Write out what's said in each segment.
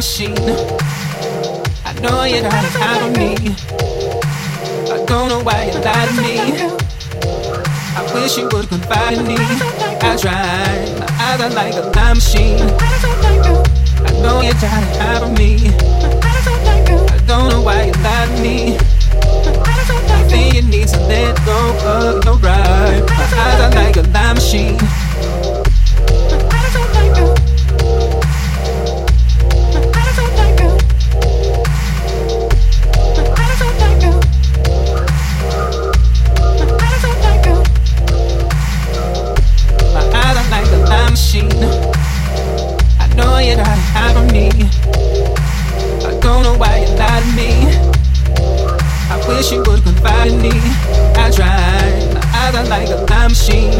machine. I know you're not out of me. I don't know why you lied to me. I wish you would confide in me. I try, my eyes are like a time machine. I know you're trying to hide from me. I don't know why you lied to me. I think you need to let go of your pride. My eyes are like a time machine. wish you would confide in me. I try. my eyes are like a time machine.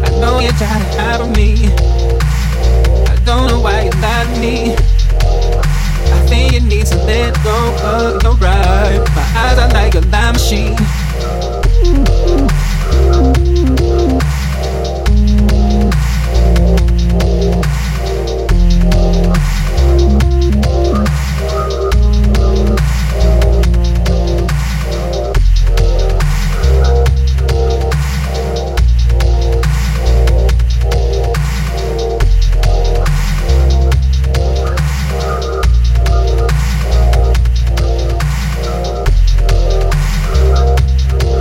I know you're trying to hide from me. I don't know why you lied to me. I think you need to let go of your pride. My eyes are like a time machine.